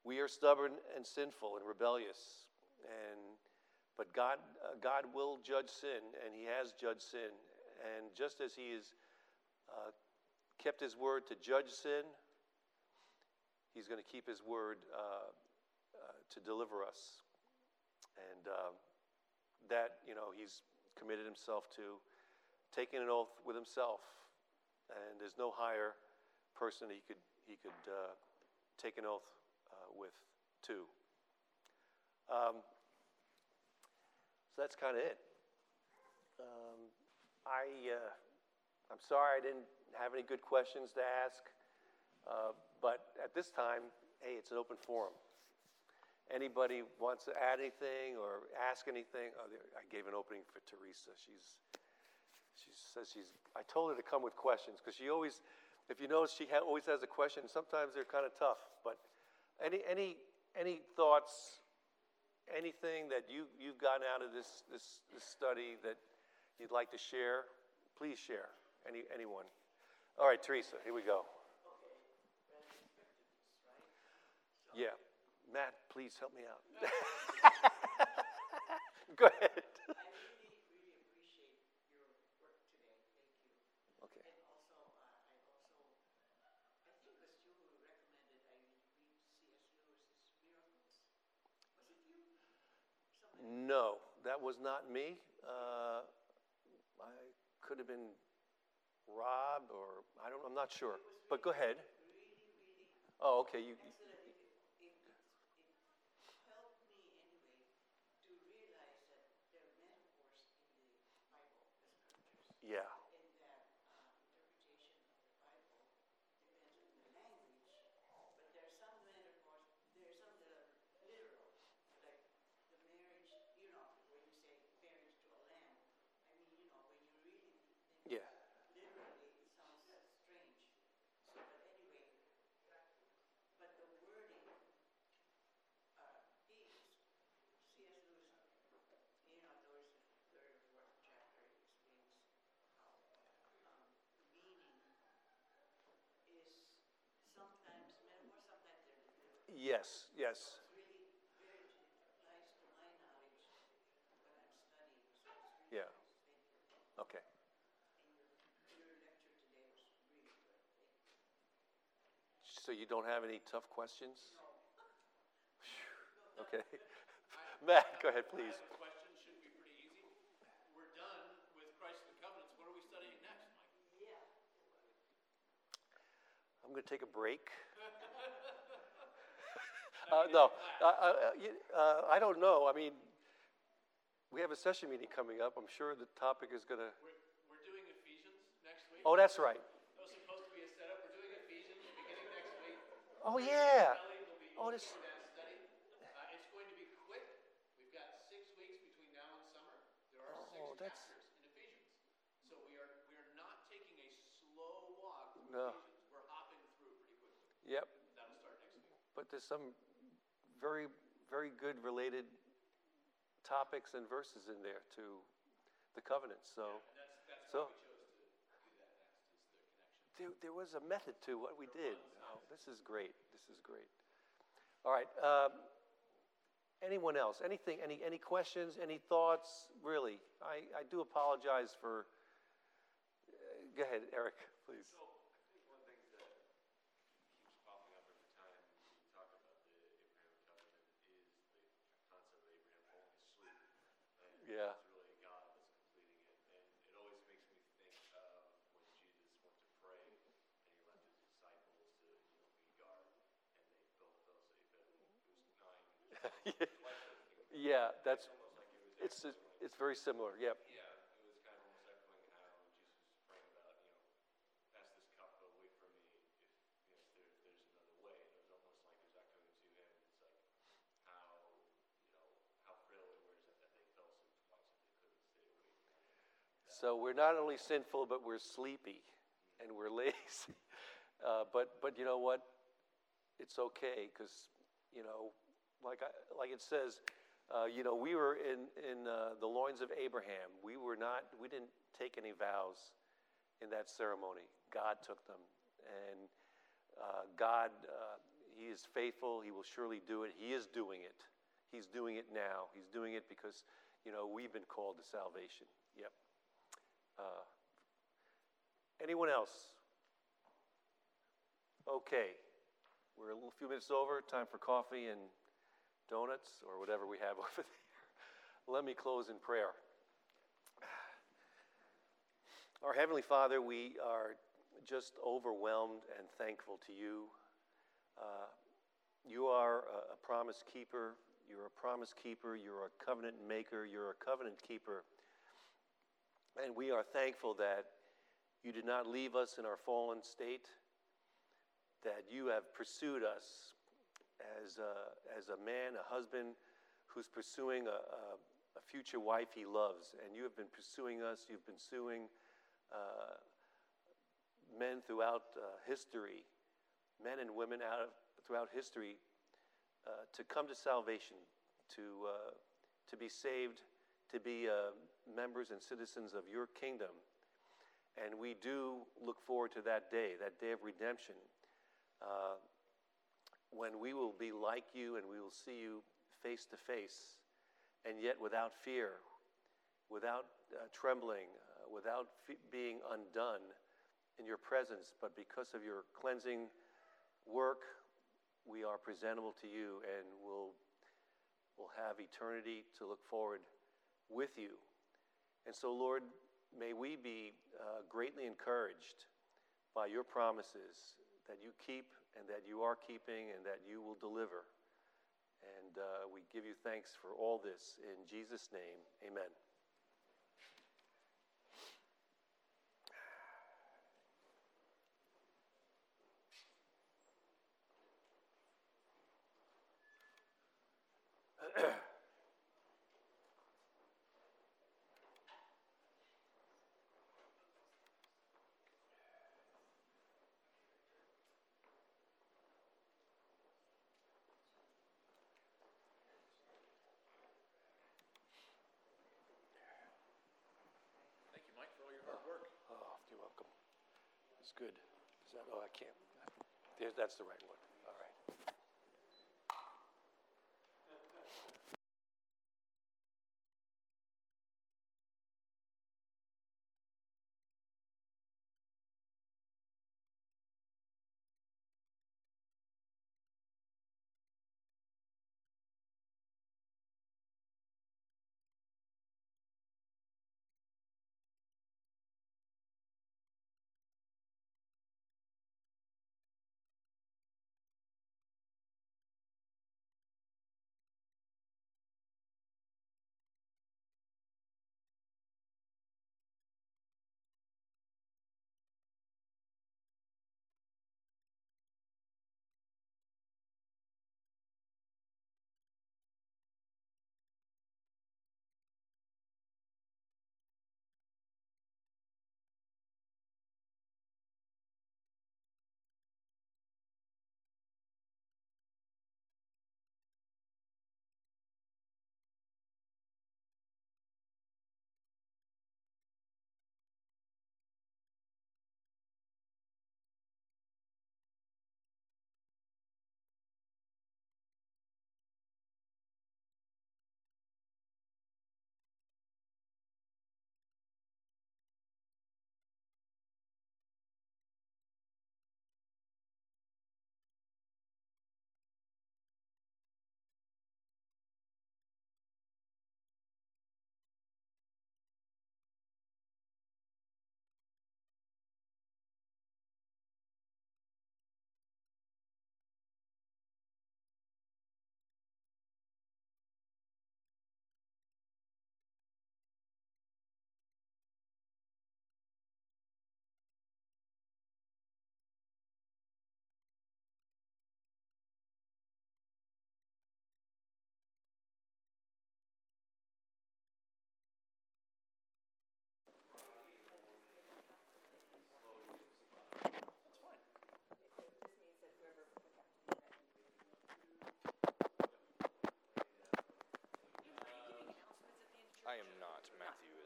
We are stubborn and sinful and rebellious. And, but God, uh, God will judge sin, and he has judged sin. And just as he has uh, kept his word to judge sin, he's going to keep his word uh, uh to deliver us. And um, that, you know, he's committed himself to taking an oath with himself. And there's no higher person he could, he could uh, take an oath uh, with, two. Um, so that's kind of it. Um, I, uh, I'm sorry I didn't have any good questions to ask, uh, but at this time, hey, it's an open forum anybody wants to add anything or ask anything, oh, I gave an opening for Teresa. She's, she says she's, I told her to come with questions because she always, if you notice, she ha- always has a question. Sometimes they're kind of tough, but any, any, any thoughts, anything that you, you've gotten out of this, this, this study that you'd like to share, please share. Any, anyone. All right, Teresa, here we go. Yeah. Matt, please help me out. [laughs] Go ahead. I really, really appreciate your work today. Thank you. Okay. And also, uh, I also, I think it was you who recommended I read C.S. Lewis's Miracles. Was it you? Somebody? No, that was not me. Uh, I could have been Rob or I don't. I'm not sure. But go ahead. Oh, okay. You. excellent. It, it, it, it helped me anyway to realize that there are metaphors in the Bible, the scriptures. Yeah. in that uh, interpretation of the Bible depends on the language, but there are some metaphors, there are some that are literal, like the marriage, you know, when you say marriage to a lamb. I mean, you know, when you really think Yeah. literally, it sounds strange. So, but anyway, but the wording, uh, is, C.S. Lewis, you know, towards the third or fourth chapter, he explains how, um, meaning is sometimes metaphor, sometimes they're literal. Yes. Yes. So it's really very, it applies to my knowledge when I'm studying, so it's really Yeah. nice. Thank you. Okay. And your, your lecture today was really yes. thank you. So you don't have any tough questions? Okay. [laughs] Matt, go ahead, please. I have a question, should be pretty easy. We're done with Christ and the covenants. What are we studying next, Mike? Yeah. I'm going to take a break. Uh, no, uh, uh, uh, I don't know. I mean, we have a session meeting coming up. I'm sure the topic is going to. We're, we're doing Ephesians next week. Oh, that's right. That was supposed to be a setup. We're doing Ephesians beginning next week. Oh, yeah. Kelly will be Oh, this- leading that study. Uh, it's going to be quick. We've got six weeks between now and summer. There are Oh, six that's- chapters in Ephesians. So we are, we are not taking a slow walk through No. Ephesians. We're hopping through pretty quickly. Yep. That'll start next week. But there's some very, very good related topics and verses in there to the covenant. So, And that's, that's so why we chose to do that next, is the connection. there, there was a method to what we did. Oh, this is great. This is great. All right. Um, anyone else, anything, any, any questions, any thoughts? Really, I, I do apologize for. uh, Go ahead, Eric, please. So, I think one thing that keeps popping up every time we talk about the Abraham covenant is the concept of Abraham falling asleep. And Yeah. it's really God that's completing it. And it always makes me think of when Jesus went to pray and he left his disciples to, you know, be guard and they built those, they built, it was nine, it was twice as big. [laughs] Yeah, that's, almost like it was it's, it's very similar, yep. Yeah, it was kind of almost echoing how Jesus praying about, you know, pass this cup away from me if, you know, there, there's another way. And it was almost like it was echoing to him. It's like how, you know, how frail they were is that, that they fell asleep twice and they couldn't stay awake. So we're not only sinful, but we're sleepy and we're [laughs] lazy. Uh, but, but you know what? It's okay because, you know, like, I, like it says, uh, you know, we were in, in uh, the loins of Abraham. We were not, we didn't take any vows in that ceremony. God took them. And uh, God, uh, He is faithful. He will surely do it. He is doing it. He's doing it now. He's doing it because, you know, we've been called to salvation. Yep. Uh, anyone else? Okay. We're a little few minutes over. Time for coffee and donuts or whatever we have [laughs] over there. Let me close in prayer. Our Heavenly Father, we are just overwhelmed and thankful to you. Uh, you are a, a promise keeper. You're a promise keeper. You're a covenant maker. You're a covenant keeper. And we are thankful that you did not leave us in our fallen state, that you have pursued us as a, as a man, a husband who's pursuing a, a, a future wife he loves. And you have been pursuing us, you've been pursuing uh, men throughout uh, history, men and women out of, throughout history, uh, to come to salvation, to, uh, to be saved, to be uh, members and citizens of your kingdom. And we do look forward to that day, that day of redemption, uh, when we will be like you and we will see you face to face, and yet without fear, without uh, trembling, uh, without being undone in your presence, but because of your cleansing work, we are presentable to you and will will have eternity to look forward with you. And so, Lord, may we be uh, greatly encouraged by your promises that you keep and that you are keeping and that you will deliver. And uh, we give you thanks for all this. In Jesus' name, amen. Thank you, Mike, for all your hard work. Oh, you're welcome. It's good. Is that, oh, I can't. That's the right one.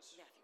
I am